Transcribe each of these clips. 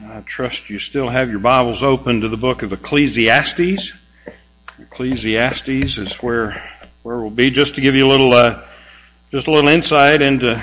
I trust you still have your Bibles open to the book of Ecclesiastes. Ecclesiastes is where where we'll be. Just to give you a little uh, just a little insight into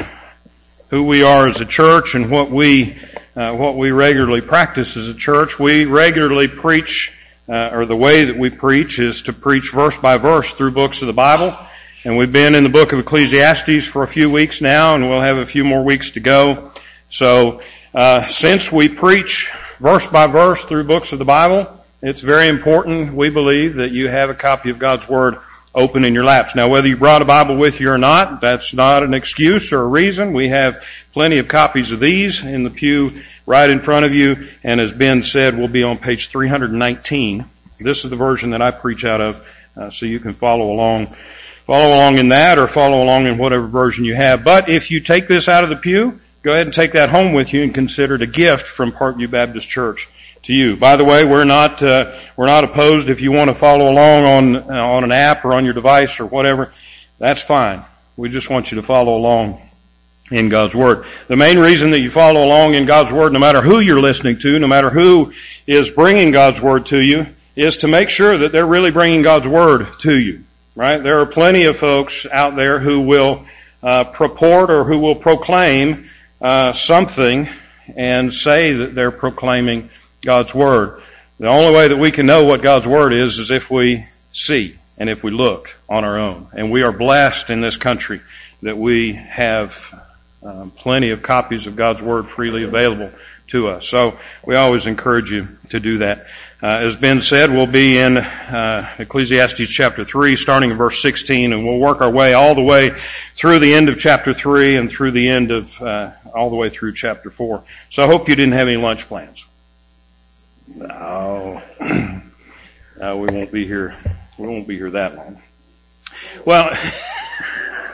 who we are as a church and what we uh, what we regularly practice as a church. We regularly preach, uh, or the way that we preach is to preach verse by verse through books of the Bible. And we've been in the book of Ecclesiastes for a few weeks now, and we'll have a few more weeks to go. So uh, since we preach verse by verse through books of the Bible, it's very important, we believe, that you have a copy of God's Word open in your laps. Now, whether you brought a Bible with you or not, that's not an excuse or a reason. We have plenty of copies of these in the pew right in front of you, and as Ben said, we'll be on page 319. This is the version that I preach out of, uh, so you can follow along, follow along in that, or follow along in whatever version you have. But if you take this out of the pew, go ahead and take that home with you and consider it a gift from Parkview Baptist Church to you. By the way, we're not uh, we're not opposed if you want to follow along on uh, on an app or on your device or whatever. That's fine. We just want you to follow along in God's Word. The main reason that you follow along in God's Word, no matter who you're listening to, no matter who is bringing God's Word to you, is to make sure that they're really bringing God's Word to you. Right? There are plenty of folks out there who will uh, purport or who will proclaim uh, something and say that they're proclaiming God's Word. The only way that we can know what God's Word is is if we see and if we look on our own. And we are blessed in this country that we have um, plenty of copies of God's Word freely available to us. So we always encourage you to do that. Uh, as Ben said, we'll be in uh, Ecclesiastes chapter 3, starting in verse 16, and we'll work our way all the way through the end of chapter 3 and through the end of, uh, all the way through chapter 4. So I hope you didn't have any lunch plans. No. no, we won't be here. We won't be here that long. Well,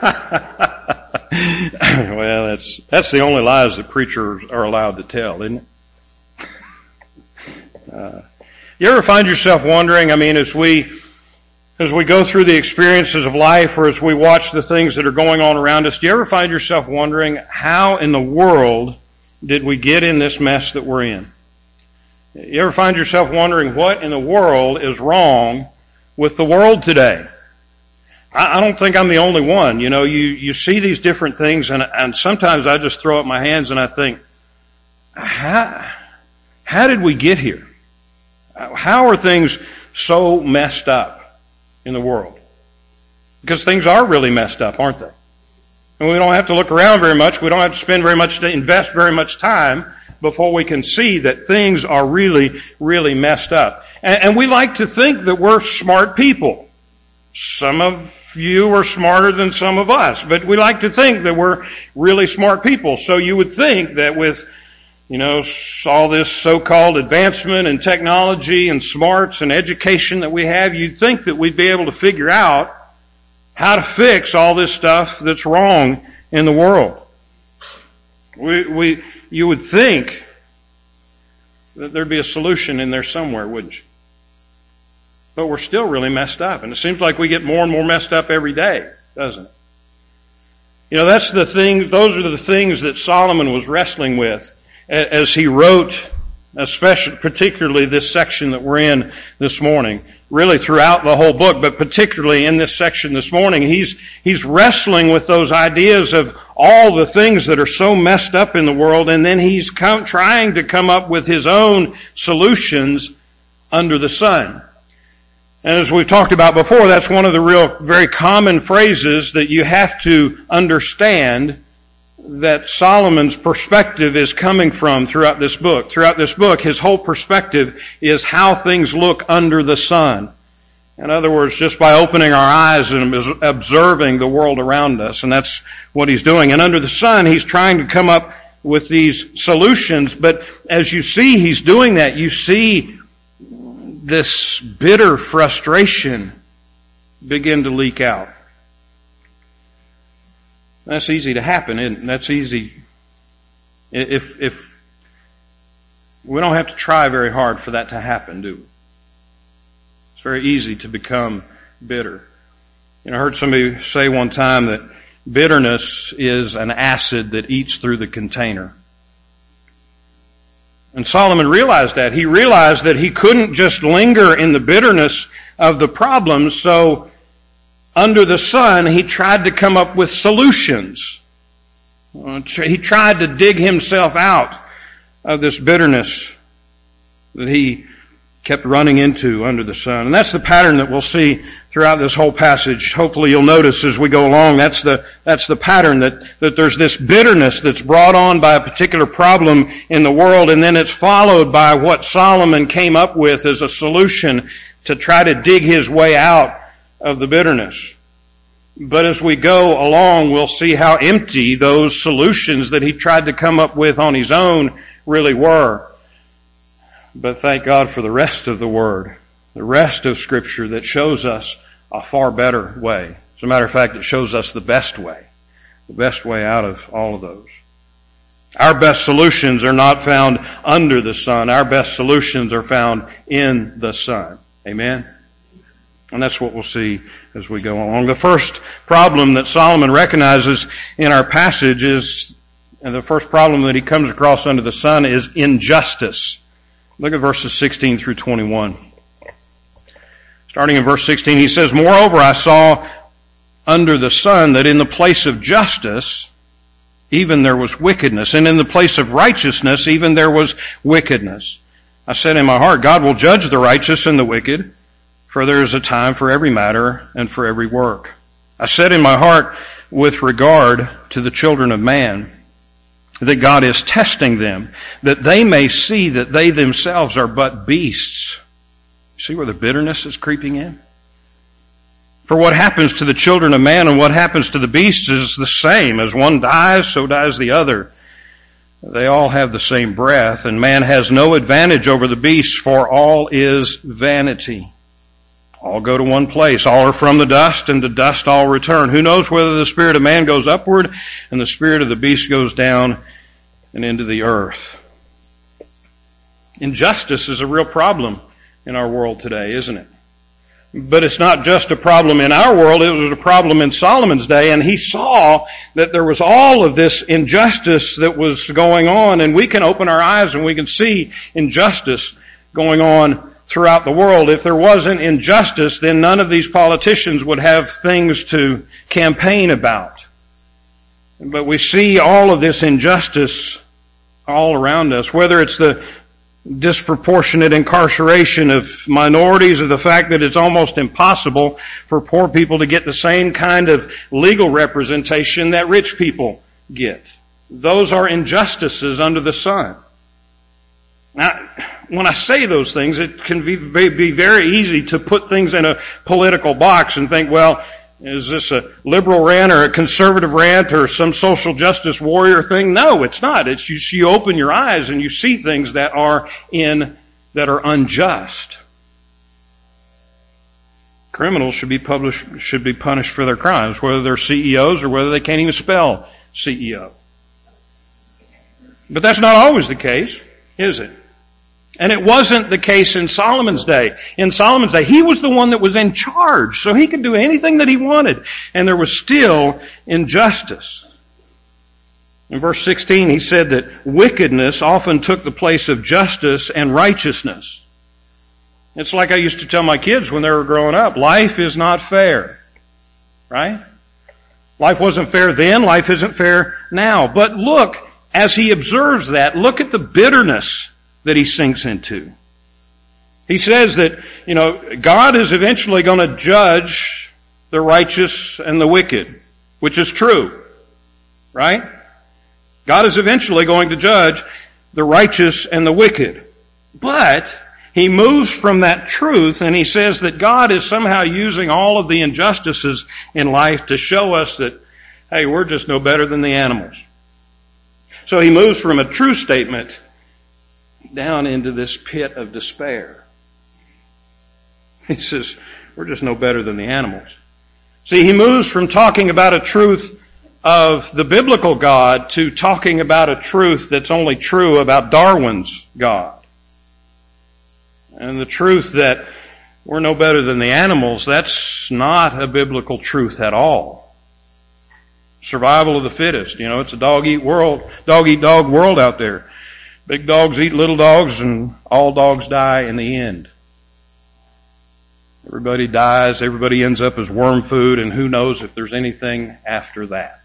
well, that's, that's the only lies that preachers are allowed to tell, isn't it? Uh, you ever find yourself wondering, I mean, as we, as we go through the experiences of life or as we watch the things that are going on around us, do you ever find yourself wondering how in the world did we get in this mess that we're in? You ever find yourself wondering what in the world is wrong with the world today? I, don't think I'm the only one. You know, you, you see these different things and, and sometimes I just throw up my hands and I think, how, how did we get here? How are things so messed up in the world? Because things are really messed up, aren't they? And we don't have to look around very much. We don't have to spend very much to invest very much time before we can see that things are really, really messed up. And, and we like to think that we're smart people. Some of you are smarter than some of us, but we like to think that we're really smart people. So you would think that with you know, all this so-called advancement and technology and smarts and education that we have, you'd think that we'd be able to figure out how to fix all this stuff that's wrong in the world. We, we, you would think that there'd be a solution in there somewhere, wouldn't you? But we're still really messed up. And it seems like we get more and more messed up every day, doesn't it? You know, that's the thing, those are the things that Solomon was wrestling with as he wrote, especially, particularly this section that we're in this morning, really throughout the whole book, but particularly in this section this morning, he's, he's wrestling with those ideas of all the things that are so messed up in the world, and then he's come, trying to come up with his own solutions under the sun. And as we've talked about before, that's one of the real, very common phrases that you have to understand that Solomon's perspective is coming from throughout this book. Throughout this book, his whole perspective is how things look under the sun. In other words, just by opening our eyes and observing the world around us. And that's what he's doing. And under the sun, he's trying to come up with these solutions. But as you see he's doing that, you see this bitter frustration begin to leak out. That's easy to happen, and that's easy if if we don't have to try very hard for that to happen, do we? It's very easy to become bitter. You know, I heard somebody say one time that bitterness is an acid that eats through the container. And Solomon realized that. He realized that he couldn't just linger in the bitterness of the problems, so under the sun, he tried to come up with solutions. Uh, he tried to dig himself out of this bitterness that he kept running into under the sun. And that's the pattern that we'll see throughout this whole passage. Hopefully you'll notice as we go along, that's the, that's the pattern that, that there's this bitterness that's brought on by a particular problem in the world and then it's followed by what Solomon came up with as a solution to try to dig his way out of the bitterness. But as we go along, we'll see how empty those solutions that he tried to come up with on his own really were. But thank God for the rest of the Word, the rest of Scripture that shows us a far better way. As a matter of fact, it shows us the best way, the best way out of all of those. Our best solutions are not found under the sun. Our best solutions are found in the Son. Amen? And that's what we'll see as we go along. The first problem that Solomon recognizes in our passage is, and the first problem that he comes across under the sun is injustice. Look at verses 16 through 21. Starting in verse 16, he says, Moreover, I saw under the sun that in the place of justice, even there was wickedness, and in the place of righteousness, even there was wickedness. I said in my heart, God will judge the righteous and the wicked, for there is a time for every matter and for every work. I said in my heart, with regard to the children of man, that God is testing them, that they may see that they themselves are but beasts. See where the bitterness is creeping in? For what happens to the children of man and what happens to the beasts is the same. As one dies, so dies the other. They all have the same breath, and man has no advantage over the beasts, for all is vanity. All go to one place. All are from the dust, and to dust all return. Who knows whether the spirit of man goes upward and the spirit of the beast goes down and into the earth? Injustice is a real problem in our world today, isn't it? But it's not just a problem in our world, it was a problem in Solomon's day, and he saw that there was all of this injustice that was going on, and we can open our eyes and we can see injustice going on throughout the world. If there wasn't injustice, then none of these politicians would have things to campaign about. But we see all of this injustice all around us, whether it's the disproportionate incarceration of minorities or the fact that it's almost impossible for poor people to get the same kind of legal representation that rich people get. Those are injustices under the sun. Now, when I say those things, it can be, be very easy to put things in a political box and think, well, is this a liberal rant or a conservative rant or some social justice warrior thing? No, it's not. It's you, you open your eyes and you see things that are in, that are unjust. Criminals should be published, should be punished for their crimes, whether they're CEOs or whether they can't even spell CEO. But that's not always the case, is it? And it wasn't the case in Solomon's day. In Solomon's day, he was the one that was in charge, so he could do anything that he wanted. And there was still injustice. In verse 16, he said that wickedness often took the place of justice and righteousness. It's like I used to tell my kids when they were growing up, life is not fair. Right? Life wasn't fair then, life isn't fair now. But look, as he observes that, look at the bitterness that he sinks into. He says that, you know, God is eventually going to judge the righteous and the wicked, which is true. Right? God is eventually going to judge the righteous and the wicked. But he moves from that truth and he says that God is somehow using all of the injustices in life to show us that, hey, we're just no better than the animals. So he moves from a true statement down into this pit of despair. He says, we're just no better than the animals. See, he moves from talking about a truth of the biblical God to talking about a truth that's only true about Darwin's God. And the truth that we're no better than the animals, that's not a biblical truth at all. Survival of the fittest. You know, it's a dog eat world, dog eat dog world out there. Big dogs eat little dogs and all dogs die in the end. Everybody dies, everybody ends up as worm food, and who knows if there's anything after that.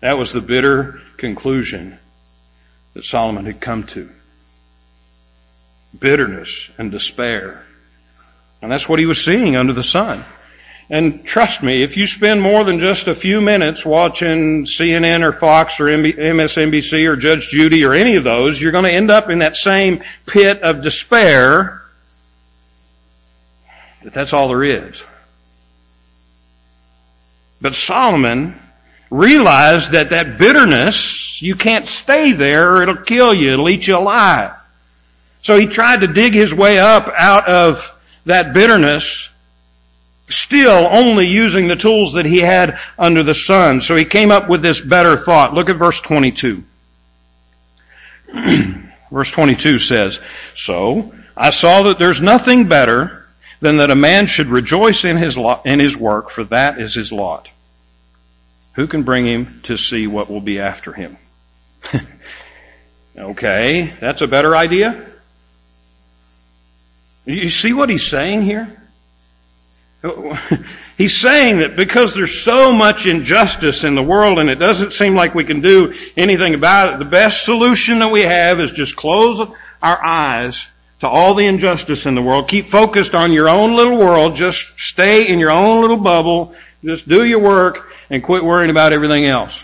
That was the bitter conclusion that Solomon had come to. Bitterness and despair. And that's what he was seeing under the sun. And trust me, if you spend more than just a few minutes watching CNN or Fox or MSNBC or Judge Judy or any of those, you're going to end up in that same pit of despair that that's all there is. But Solomon realized that that bitterness, you can't stay there or it'll kill you, it'll eat you alive. So he tried to dig his way up out of that bitterness, still only using the tools that he had under the sun. So he came up with this better thought. Look at verse 22. verse 22 says, So I saw that there's nothing better than that a man should rejoice in his, lot, in his work, for that is his lot. Who can bring him to see what will be after him? okay, that's a better idea. You see what he's saying here? He's saying that because there's so much injustice in the world and it doesn't seem like we can do anything about it, the best solution that we have is just close our eyes to all the injustice in the world. Keep focused on your own little world. Just stay in your own little bubble. Just do your work and quit worrying about everything else.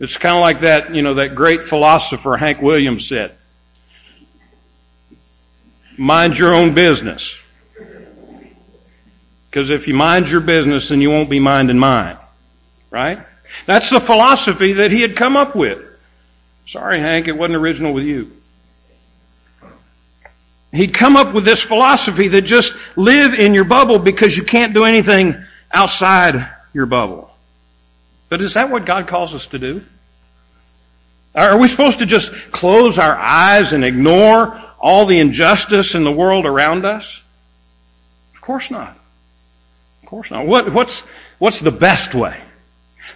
It's kind of like that, you know, that great philosopher Hank Williams said. Mind your own business. Because if you mind your business, then you won't be minding mine. Right? That's the philosophy that he had come up with. Sorry, Hank, it wasn't original with you. He'd come up with this philosophy that just live in your bubble because you can't do anything outside your bubble. But is that what God calls us to do? Are we supposed to just close our eyes and ignore all the injustice in the world around us? Of course not. Of course not. What, what's, what's the best way?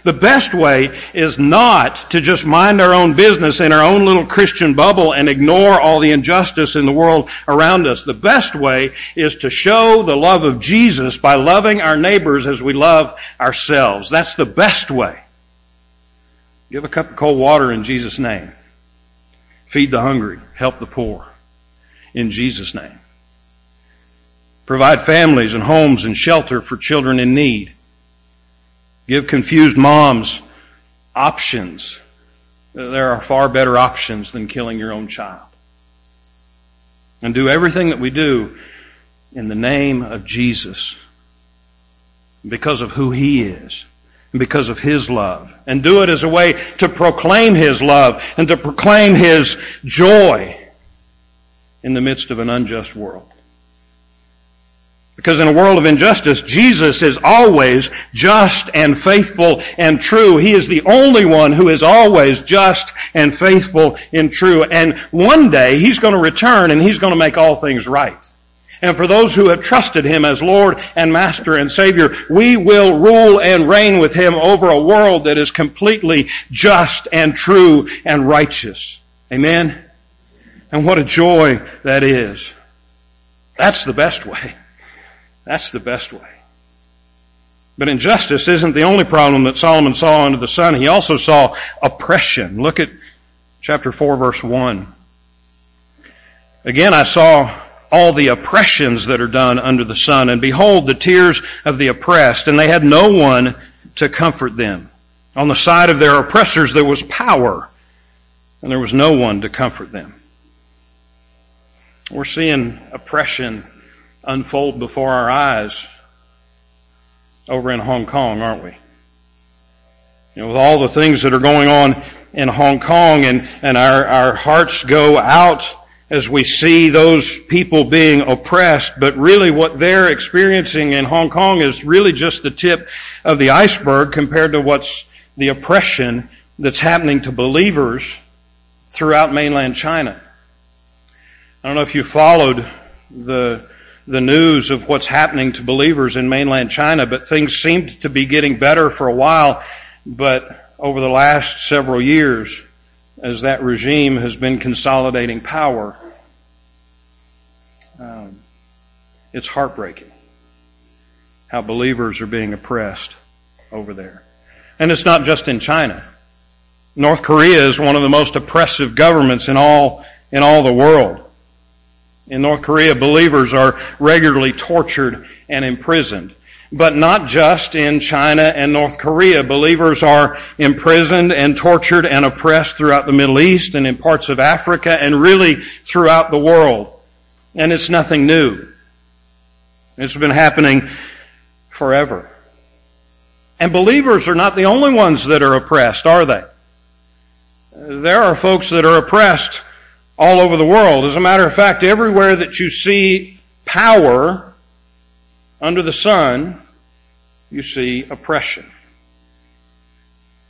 The best way is not to just mind our own business in our own little Christian bubble and ignore all the injustice in the world around us. The best way is to show the love of Jesus by loving our neighbors as we love ourselves. That's the best way. Give a cup of cold water in Jesus' name. Feed the hungry. Help the poor. In Jesus' name. Provide families and homes and shelter for children in need. Give confused moms options. There are far better options than killing your own child. And do everything that we do in the name of Jesus because of who He is and because of His love. And do it as a way to proclaim His love and to proclaim His joy in the midst of an unjust world. Because in a world of injustice, Jesus is always just and faithful and true. He is the only one who is always just and faithful and true. And one day He's going to return and He's going to make all things right. And for those who have trusted Him as Lord and Master and Savior, we will rule and reign with Him over a world that is completely just and true and righteous. Amen? And what a joy that is. That's the best way. That's the best way. But injustice isn't the only problem that Solomon saw under the sun. He also saw oppression. Look at chapter 4 verse 1. Again, I saw all the oppressions that are done under the sun, and behold, the tears of the oppressed, and they had no one to comfort them. On the side of their oppressors there was power, and there was no one to comfort them. We're seeing oppression unfold before our eyes over in Hong Kong, aren't we? You know, with all the things that are going on in Hong Kong and, and our, our hearts go out as we see those people being oppressed, but really what they're experiencing in Hong Kong is really just the tip of the iceberg compared to what's the oppression that's happening to believers throughout mainland China. I don't know if you followed the the news of what's happening to believers in mainland China, but things seemed to be getting better for a while. But over the last several years, as that regime has been consolidating power, um, it's heartbreaking how believers are being oppressed over there. And it's not just in China. North Korea is one of the most oppressive governments in all, in all the world. In North Korea, believers are regularly tortured and imprisoned. But not just in China and North Korea. Believers are imprisoned and tortured and oppressed throughout the Middle East and in parts of Africa and really throughout the world. And it's nothing new. It's been happening forever. And believers are not the only ones that are oppressed, are they? There are folks that are oppressed all over the world. As a matter of fact, everywhere that you see power under the sun, you see oppression.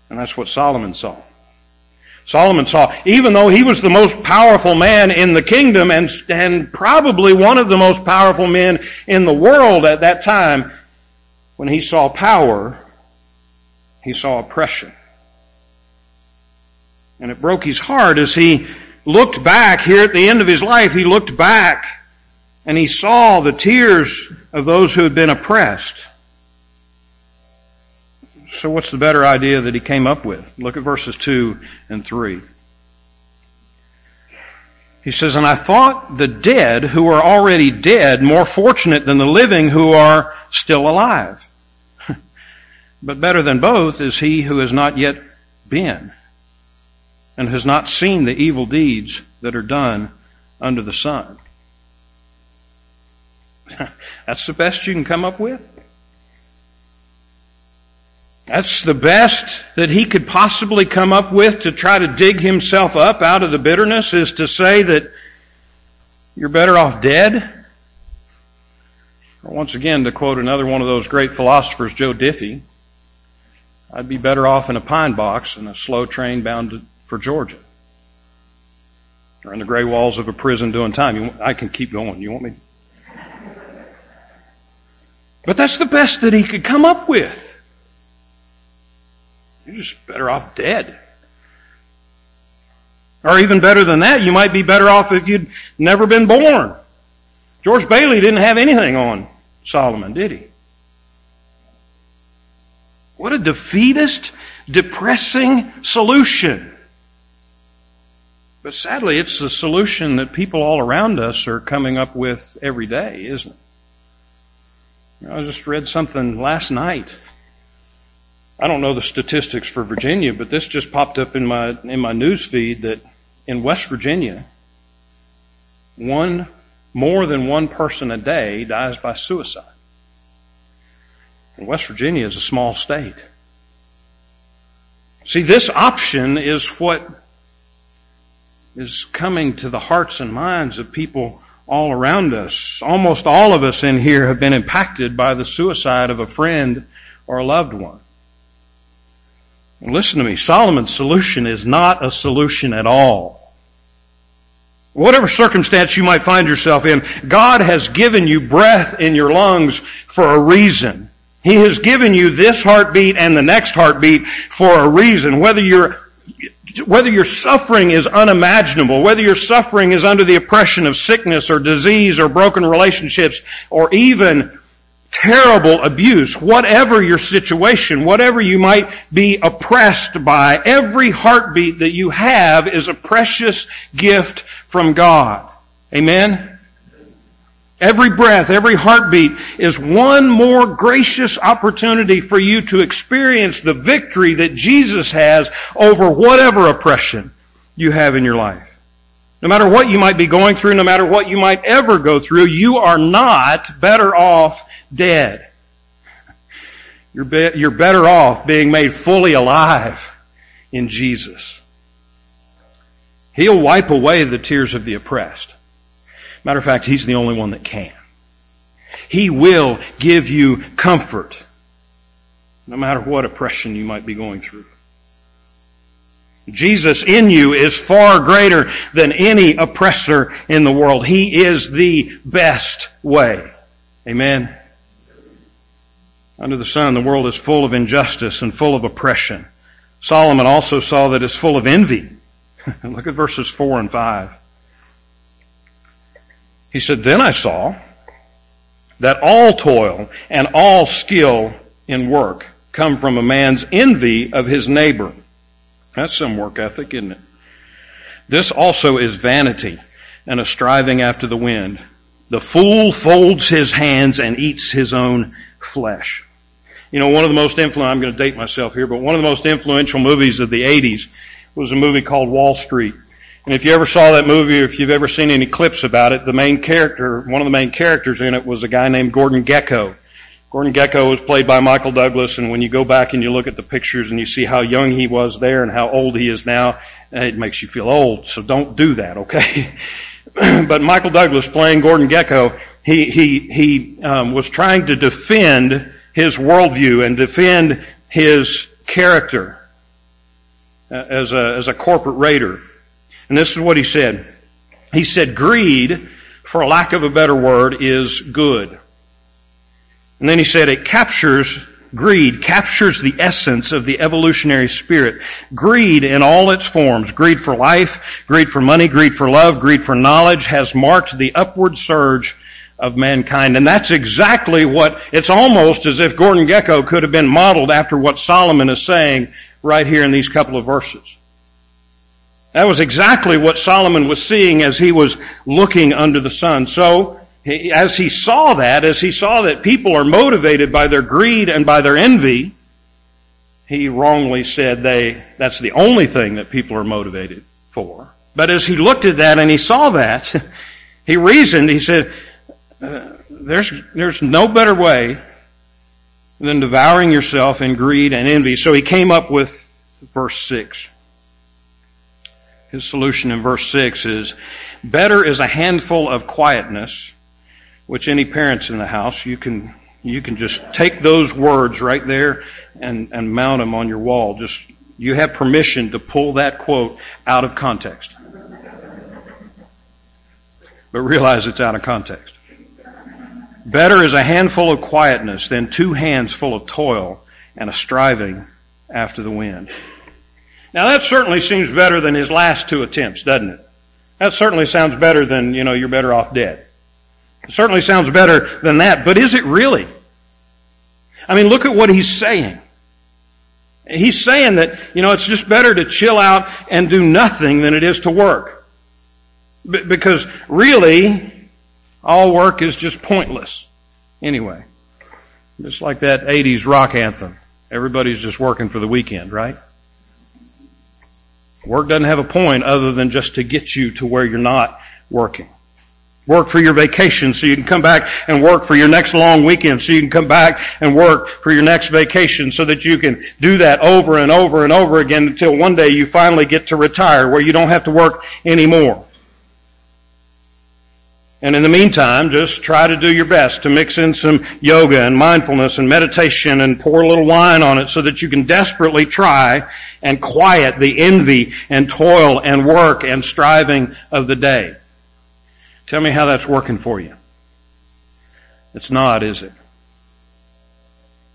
And that's what Solomon saw. Solomon saw, even though he was the most powerful man in the kingdom and, and probably one of the most powerful men in the world at that time, when he saw power, he saw oppression. And it broke his heart as he looked back here at the end of his life. He looked back and he saw the tears of those who had been oppressed. So what's the better idea that he came up with? Look at verses 2 and 3. He says, And I thought the dead who are already dead more fortunate than the living who are still alive. but better than both is he who has not yet been and has not seen the evil deeds that are done under the sun. That's the best you can come up with? That's the best that he could possibly come up with to try to dig himself up out of the bitterness is to say that you're better off dead. Once again, to quote another one of those great philosophers, Joe Diffie, I'd be better off in a pine box than a slow train bound to, for Georgia. Or in the gray walls of a prison doing time. You, I can keep going. You want me? But that's the best that he could come up with. You're just better off dead. Or even better than that, you might be better off if you'd never been born. George Bailey didn't have anything on Solomon, did he? What a defeatist, depressing solution. But sadly, it's the solution that people all around us are coming up with every day, isn't it? I just read something last night I don't know the statistics for Virginia, but this just popped up in my in my news feed that in West Virginia, one more than one person a day dies by suicide. And West Virginia is a small state. See, this option is what is coming to the hearts and minds of people all around us. Almost all of us in here have been impacted by the suicide of a friend or a loved one. Listen to me, Solomon's solution is not a solution at all. Whatever circumstance you might find yourself in, God has given you breath in your lungs for a reason. He has given you this heartbeat and the next heartbeat for a reason. Whether you're whether your suffering is unimaginable, whether your suffering is under the oppression of sickness or disease or broken relationships or even terrible abuse, whatever your situation, whatever you might be oppressed by, every heartbeat that you have is a precious gift from God. Amen? Every breath, every heartbeat is one more gracious opportunity for you to experience the victory that Jesus has over whatever oppression you have in your life. No matter what you might be going through, no matter what you might ever go through, you are not better off dead. You're, be- you're better off being made fully alive in Jesus. He'll wipe away the tears of the oppressed. Matter of fact, He's the only one that can. He will give you comfort, no matter what oppression you might be going through. Jesus in you is far greater than any oppressor in the world. He is the best way. Amen. Under the sun, the world is full of injustice and full of oppression. Solomon also saw that it's full of envy. Look at verses 4 and 5. He said, Then I saw that all toil and all skill in work come from a man's envy of his neighbor. That's some work ethic, isn't it? This also is vanity and a striving after the wind. The fool folds his hands and eats his own flesh. You know, one of the most influential, I'm going to date myself here, but one of the most influential movies of the 80s was a movie called Wall Street. And if you ever saw that movie or if you've ever seen any clips about it, the main character, one of the main characters in it was a guy named Gordon Gekko. Gordon Gekko was played by Michael Douglas, and when you go back and you look at the pictures and you see how young he was there and how old he is now, it makes you feel old, so don't do that, okay? but Michael Douglas playing Gordon Gekko, he, he, he um, was trying to defend his worldview and defend his character uh, as a, as a corporate raider. And this is what he said. He said, greed, for lack of a better word, is good. And then he said it captures greed captures the essence of the evolutionary spirit. Greed in all its forms, greed for life, greed for money, greed for love, greed for knowledge has marked the upward surge of mankind. And that's exactly what, it's almost as if Gordon Gekko could have been modeled after what Solomon is saying right here in these couple of verses. That was exactly what Solomon was seeing as he was looking under the sun. So, as he saw that, as he saw that people are motivated by their greed and by their envy, he wrongly said they, that's the only thing that people are motivated for. But as he looked at that and he saw that, he reasoned, he said, uh, there's, there's no better way than devouring yourself in greed and envy. So he came up with verse 6. His solution in verse 6 is, better is a handful of quietness, which any parents in the house, you can, you can just take those words right there and, and mount them on your wall. Just, you have permission to pull that quote out of context. But realize it's out of context. Better is a handful of quietness than two hands full of toil and a striving after the wind. Now that certainly seems better than his last two attempts, doesn't it? That certainly sounds better than, you know, you're better off dead. It certainly sounds better than that, but is it really? I mean, look at what he's saying. He's saying that, you know, it's just better to chill out and do nothing than it is to work. B- because really, all work is just pointless. Anyway. Just like that 80s rock anthem. Everybody's just working for the weekend, right? Work doesn't have a point other than just to get you to where you're not working. Work for your vacation so you can come back and work for your next long weekend so you can come back and work for your next vacation so that you can do that over and over and over again until one day you finally get to retire where you don't have to work anymore. And in the meantime, just try to do your best to mix in some yoga and mindfulness and meditation and pour a little wine on it so that you can desperately try and quiet the envy and toil and work and striving of the day. Tell me how that's working for you. It's not, is it?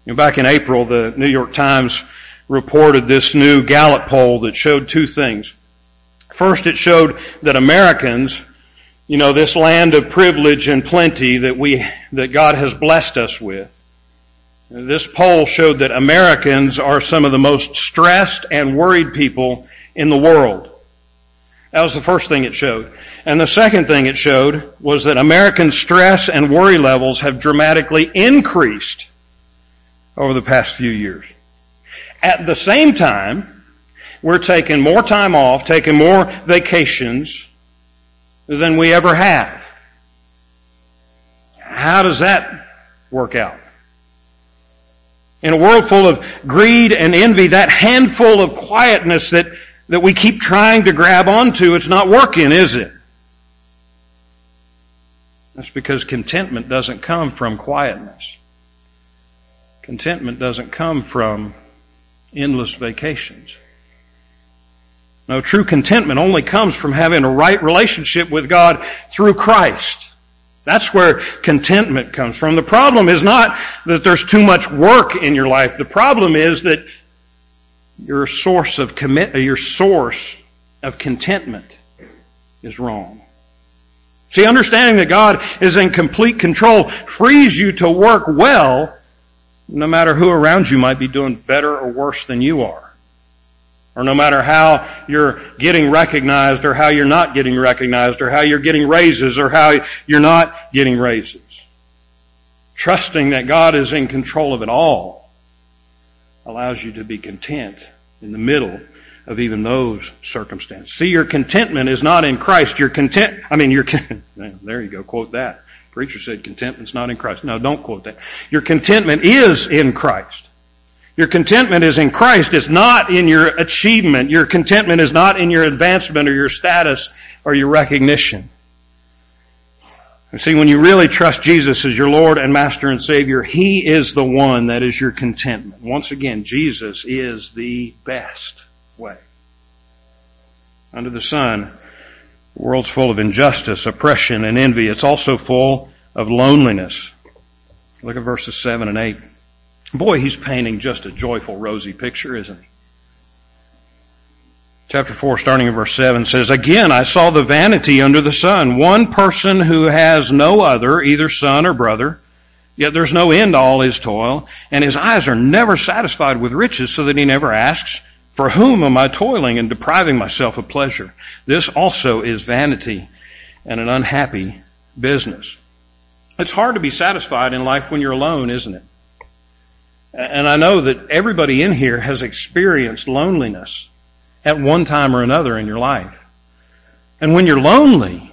Back in April, the New York Times reported this new Gallup poll that showed two things. First, it showed that Americans you know, this land of privilege and plenty that we, that God has blessed us with. This poll showed that Americans are some of the most stressed and worried people in the world. That was the first thing it showed. And the second thing it showed was that American stress and worry levels have dramatically increased over the past few years. At the same time, we're taking more time off, taking more vacations, than we ever have. How does that work out? In a world full of greed and envy, that handful of quietness that, that we keep trying to grab onto, it's not working, is it? That's because contentment doesn't come from quietness. Contentment doesn't come from endless vacations. No, true contentment only comes from having a right relationship with God through Christ. That's where contentment comes from. The problem is not that there's too much work in your life. The problem is that your source of commit, uh, your source of contentment is wrong. See, understanding that God is in complete control frees you to work well no matter who around you might be doing better or worse than you are. Or no matter how you're getting recognized or how you're not getting recognized or how you're getting raises or how you're not getting raises. Trusting that God is in control of it all allows you to be content in the middle of even those circumstances. See, your contentment is not in Christ. Your content, I mean, your, there you go, quote that. Preacher said contentment's not in Christ. No, don't quote that. Your contentment is in Christ. Your contentment is in Christ. It's not in your achievement. Your contentment is not in your advancement or your status or your recognition. You see, when you really trust Jesus as your Lord and Master and Savior, He is the one that is your contentment. Once again, Jesus is the best way. Under the sun, the world's full of injustice, oppression, and envy. It's also full of loneliness. Look at verses 7 and 8. Boy, he's painting just a joyful, rosy picture, isn't he? Chapter 4, starting in verse 7, says, Again, I saw the vanity under the sun. One person who has no other, either son or brother, yet there's no end to all his toil, and his eyes are never satisfied with riches, so that he never asks, For whom am I toiling and depriving myself of pleasure? This also is vanity and an unhappy business. It's hard to be satisfied in life when you're alone, isn't it? And I know that everybody in here has experienced loneliness at one time or another in your life. And when you're lonely,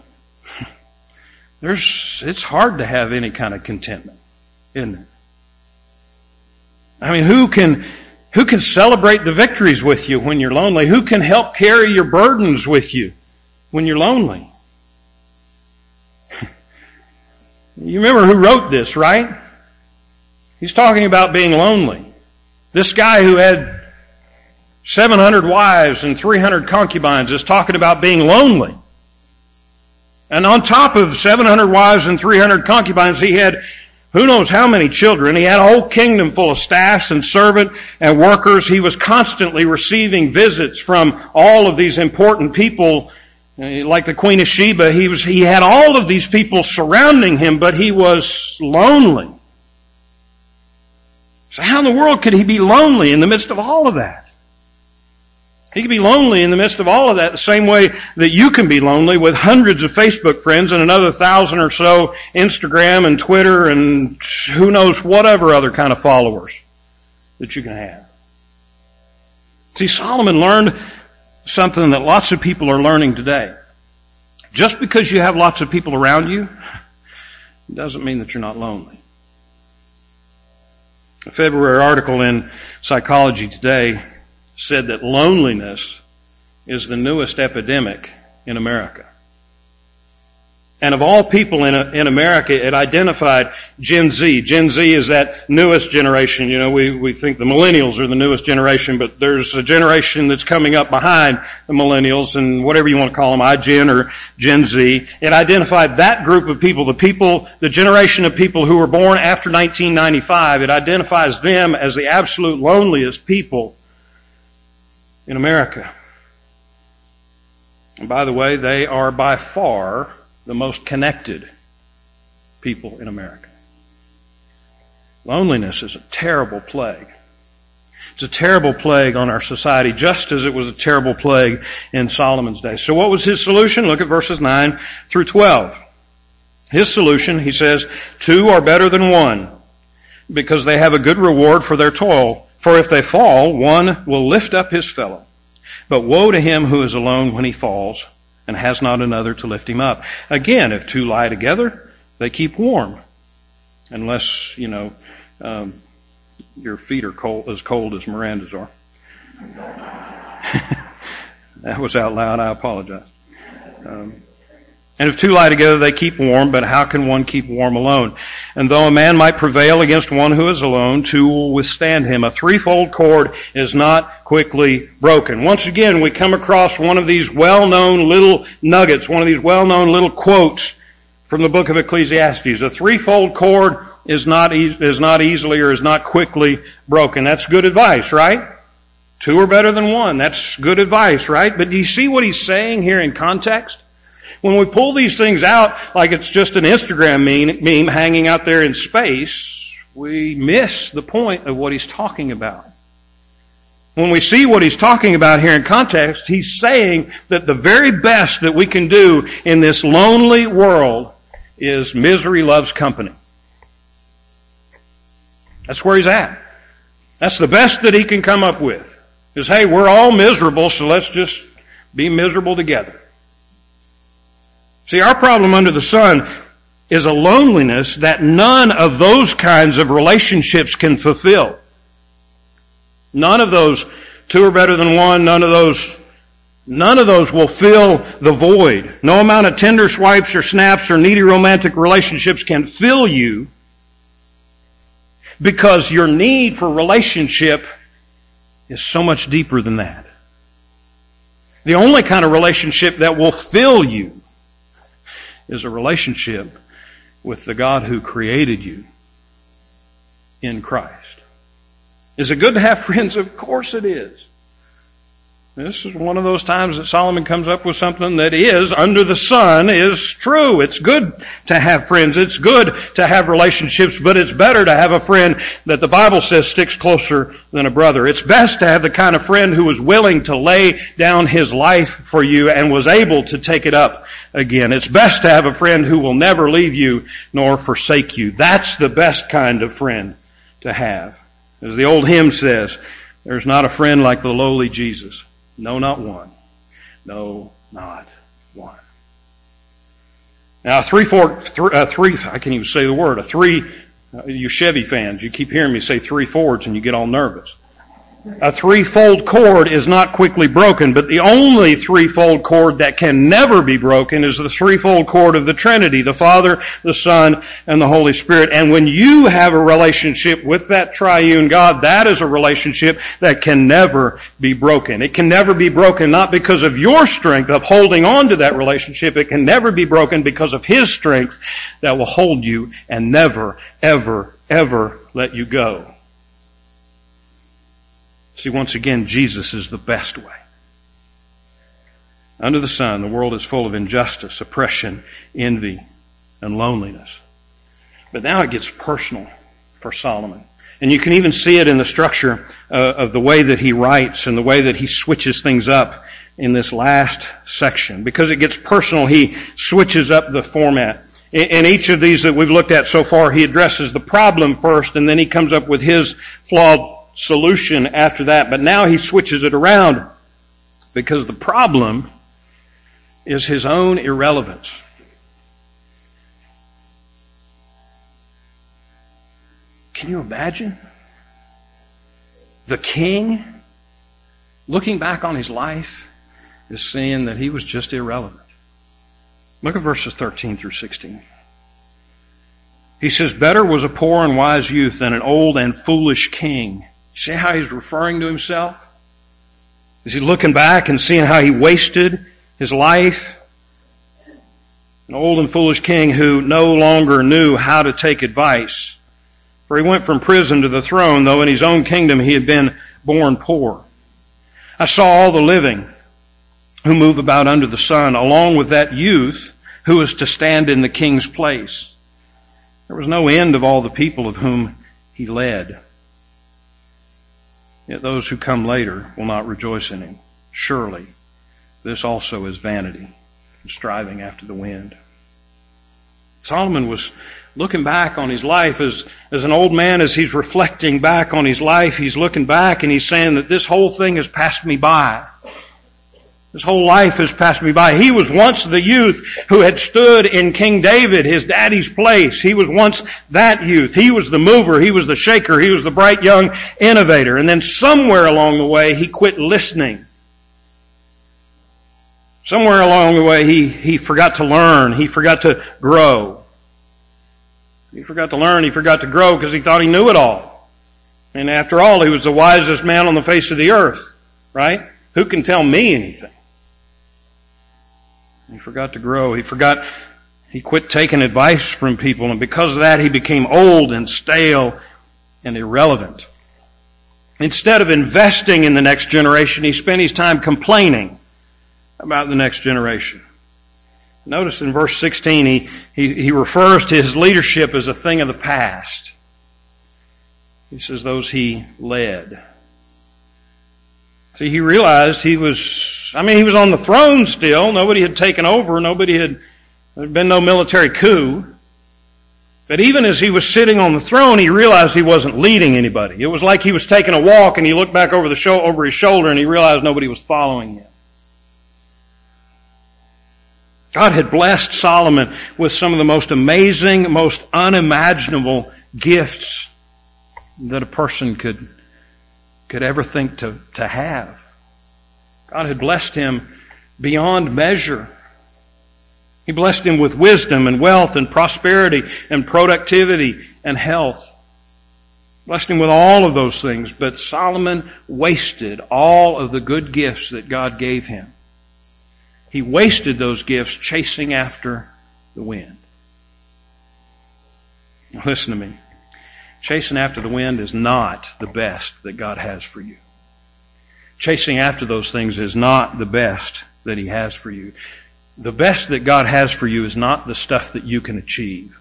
there's, it's hard to have any kind of contentment, isn't it? I mean, who can, who can celebrate the victories with you when you're lonely? Who can help carry your burdens with you when you're lonely? you remember who wrote this, right? He's talking about being lonely. This guy who had 700 wives and 300 concubines is talking about being lonely. And on top of 700 wives and 300 concubines, he had who knows how many children. He had a whole kingdom full of staffs and servant and workers. He was constantly receiving visits from all of these important people, eh, like the Queen of Sheba. He was, he had all of these people surrounding him, but he was lonely. So how in the world could he be lonely in the midst of all of that? He could be lonely in the midst of all of that the same way that you can be lonely with hundreds of Facebook friends and another thousand or so Instagram and Twitter and who knows whatever other kind of followers that you can have. See, Solomon learned something that lots of people are learning today. Just because you have lots of people around you doesn't mean that you're not lonely. A February article in Psychology Today said that loneliness is the newest epidemic in America. And of all people in, in America, it identified Gen Z. Gen Z is that newest generation. You know, we, we think the millennials are the newest generation, but there's a generation that's coming up behind the millennials and whatever you want to call them, iGen or Gen Z. It identified that group of people, the people, the generation of people who were born after 1995. It identifies them as the absolute loneliest people in America. And by the way, they are by far the most connected people in America. Loneliness is a terrible plague. It's a terrible plague on our society, just as it was a terrible plague in Solomon's day. So what was his solution? Look at verses 9 through 12. His solution, he says, two are better than one, because they have a good reward for their toil. For if they fall, one will lift up his fellow. But woe to him who is alone when he falls, and has not another to lift him up. Again, if two lie together, they keep warm. Unless, you know, um, your feet are cold, as cold as Miranda's are. that was out loud. I apologize. Um, and if two lie together, they keep warm, but how can one keep warm alone? And though a man might prevail against one who is alone, two will withstand him. A threefold cord is not quickly broken. Once again, we come across one of these well-known little nuggets, one of these well-known little quotes from the book of Ecclesiastes. A threefold cord is not, e- is not easily or is not quickly broken. That's good advice, right? Two are better than one. That's good advice, right? But do you see what he's saying here in context? When we pull these things out like it's just an Instagram meme, meme hanging out there in space, we miss the point of what he's talking about. When we see what he's talking about here in context, he's saying that the very best that we can do in this lonely world is misery loves company. That's where he's at. That's the best that he can come up with. Is, hey, we're all miserable, so let's just be miserable together. See, our problem under the sun is a loneliness that none of those kinds of relationships can fulfill. None of those, two are better than one, none of those, none of those will fill the void. No amount of Tinder swipes or snaps or needy romantic relationships can fill you because your need for relationship is so much deeper than that. The only kind of relationship that will fill you is a relationship with the God who created you in Christ. Is it good to have friends? Of course it is. This is one of those times that Solomon comes up with something that is, under the sun, is true. It's good to have friends. It's good to have relationships, but it's better to have a friend that the Bible says sticks closer than a brother. It's best to have the kind of friend who was willing to lay down his life for you and was able to take it up again. It's best to have a friend who will never leave you nor forsake you. That's the best kind of friend to have. As the old hymn says, there's not a friend like the lowly Jesus. No, not one. No, not one. Now, three, four, three, uh, three I can't even say the word. A three, uh, you Chevy fans, you keep hearing me say three Fords and you get all nervous. A threefold cord is not quickly broken, but the only threefold cord that can never be broken is the threefold cord of the Trinity, the Father, the Son, and the Holy Spirit. And when you have a relationship with that triune God, that is a relationship that can never be broken. It can never be broken not because of your strength of holding on to that relationship. It can never be broken because of His strength that will hold you and never, ever, ever let you go. See, once again, Jesus is the best way. Under the sun, the world is full of injustice, oppression, envy, and loneliness. But now it gets personal for Solomon. And you can even see it in the structure uh, of the way that he writes and the way that he switches things up in this last section. Because it gets personal, he switches up the format. In, in each of these that we've looked at so far, he addresses the problem first and then he comes up with his flawed solution after that, but now he switches it around because the problem is his own irrelevance. Can you imagine? The king, looking back on his life, is seeing that he was just irrelevant. Look at verses 13 through 16. He says, Better was a poor and wise youth than an old and foolish king See how he's referring to himself? Is he looking back and seeing how he wasted his life? An old and foolish king who no longer knew how to take advice. For he went from prison to the throne, though in his own kingdom he had been born poor. I saw all the living who move about under the sun, along with that youth who was to stand in the king's place. There was no end of all the people of whom he led. Yet those who come later will not rejoice in him. Surely this also is vanity and striving after the wind. Solomon was looking back on his life as, as an old man, as he's reflecting back on his life, he's looking back and he's saying that this whole thing has passed me by. His whole life has passed me by. He was once the youth who had stood in King David, his daddy's place. He was once that youth. He was the mover. He was the shaker. He was the bright young innovator. And then somewhere along the way, he quit listening. Somewhere along the way, he, he forgot to learn. He forgot to grow. He forgot to learn. He forgot to grow because he thought he knew it all. And after all, he was the wisest man on the face of the earth, right? Who can tell me anything? He forgot to grow. He forgot, he quit taking advice from people, and because of that, he became old and stale and irrelevant. Instead of investing in the next generation, he spent his time complaining about the next generation. Notice in verse 16, he, he, he refers to his leadership as a thing of the past. He says those he led. See, he realized he was, I mean, he was on the throne still. Nobody had taken over. Nobody had, there had been no military coup. But even as he was sitting on the throne, he realized he wasn't leading anybody. It was like he was taking a walk and he looked back over the show, over his shoulder and he realized nobody was following him. God had blessed Solomon with some of the most amazing, most unimaginable gifts that a person could, could ever think to, to have. God had blessed him beyond measure. He blessed him with wisdom and wealth and prosperity and productivity and health. Blessed him with all of those things, but Solomon wasted all of the good gifts that God gave him he wasted those gifts chasing after the wind. Listen to me. Chasing after the wind is not the best that God has for you. Chasing after those things is not the best that He has for you. The best that God has for you is not the stuff that you can achieve.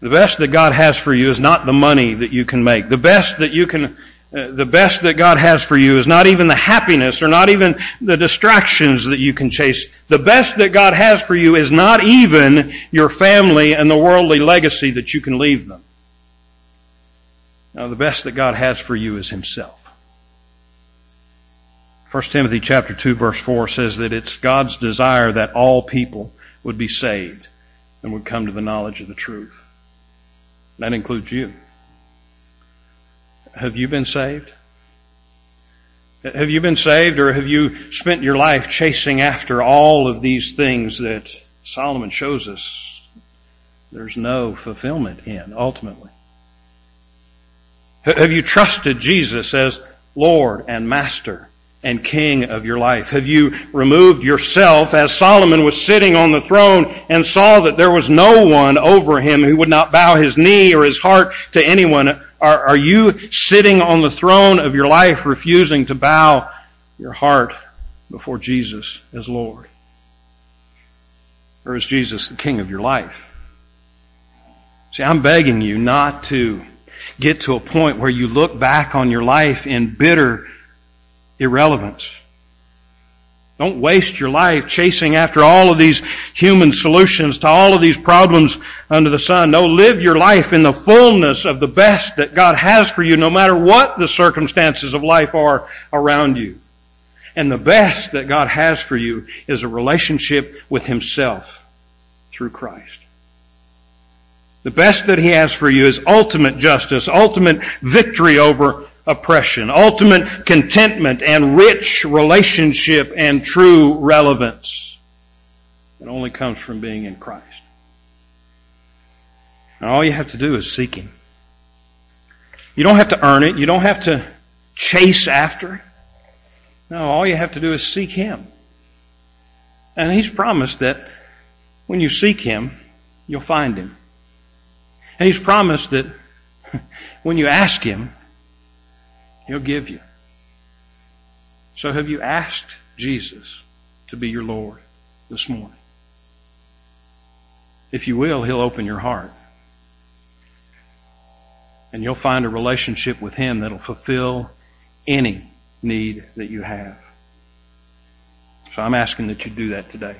The best that God has for you is not the money that you can make. The best that you can uh, the best that God has for you is not even the happiness or not even the distractions that you can chase. The best that God has for you is not even your family and the worldly legacy that you can leave them. Now the best that God has for you is Himself. 1 Timothy chapter 2 verse 4 says that it's God's desire that all people would be saved and would come to the knowledge of the truth. That includes you. Have you been saved? Have you been saved or have you spent your life chasing after all of these things that Solomon shows us there's no fulfillment in ultimately? Have you trusted Jesus as Lord and Master and King of your life? Have you removed yourself as Solomon was sitting on the throne and saw that there was no one over him who would not bow his knee or his heart to anyone are, are you sitting on the throne of your life refusing to bow your heart before Jesus as Lord? Or is Jesus the King of your life? See, I'm begging you not to get to a point where you look back on your life in bitter irrelevance. Don't waste your life chasing after all of these human solutions to all of these problems under the sun. No, live your life in the fullness of the best that God has for you, no matter what the circumstances of life are around you. And the best that God has for you is a relationship with Himself through Christ. The best that He has for you is ultimate justice, ultimate victory over oppression, ultimate contentment and rich relationship and true relevance. It only comes from being in Christ. And all you have to do is seek Him. You don't have to earn it. You don't have to chase after. No, all you have to do is seek Him. And He's promised that when you seek Him, you'll find Him. And He's promised that when you ask Him, He'll give you. So have you asked Jesus to be your Lord this morning? If you will, He'll open your heart. And you'll find a relationship with Him that'll fulfill any need that you have. So I'm asking that you do that today.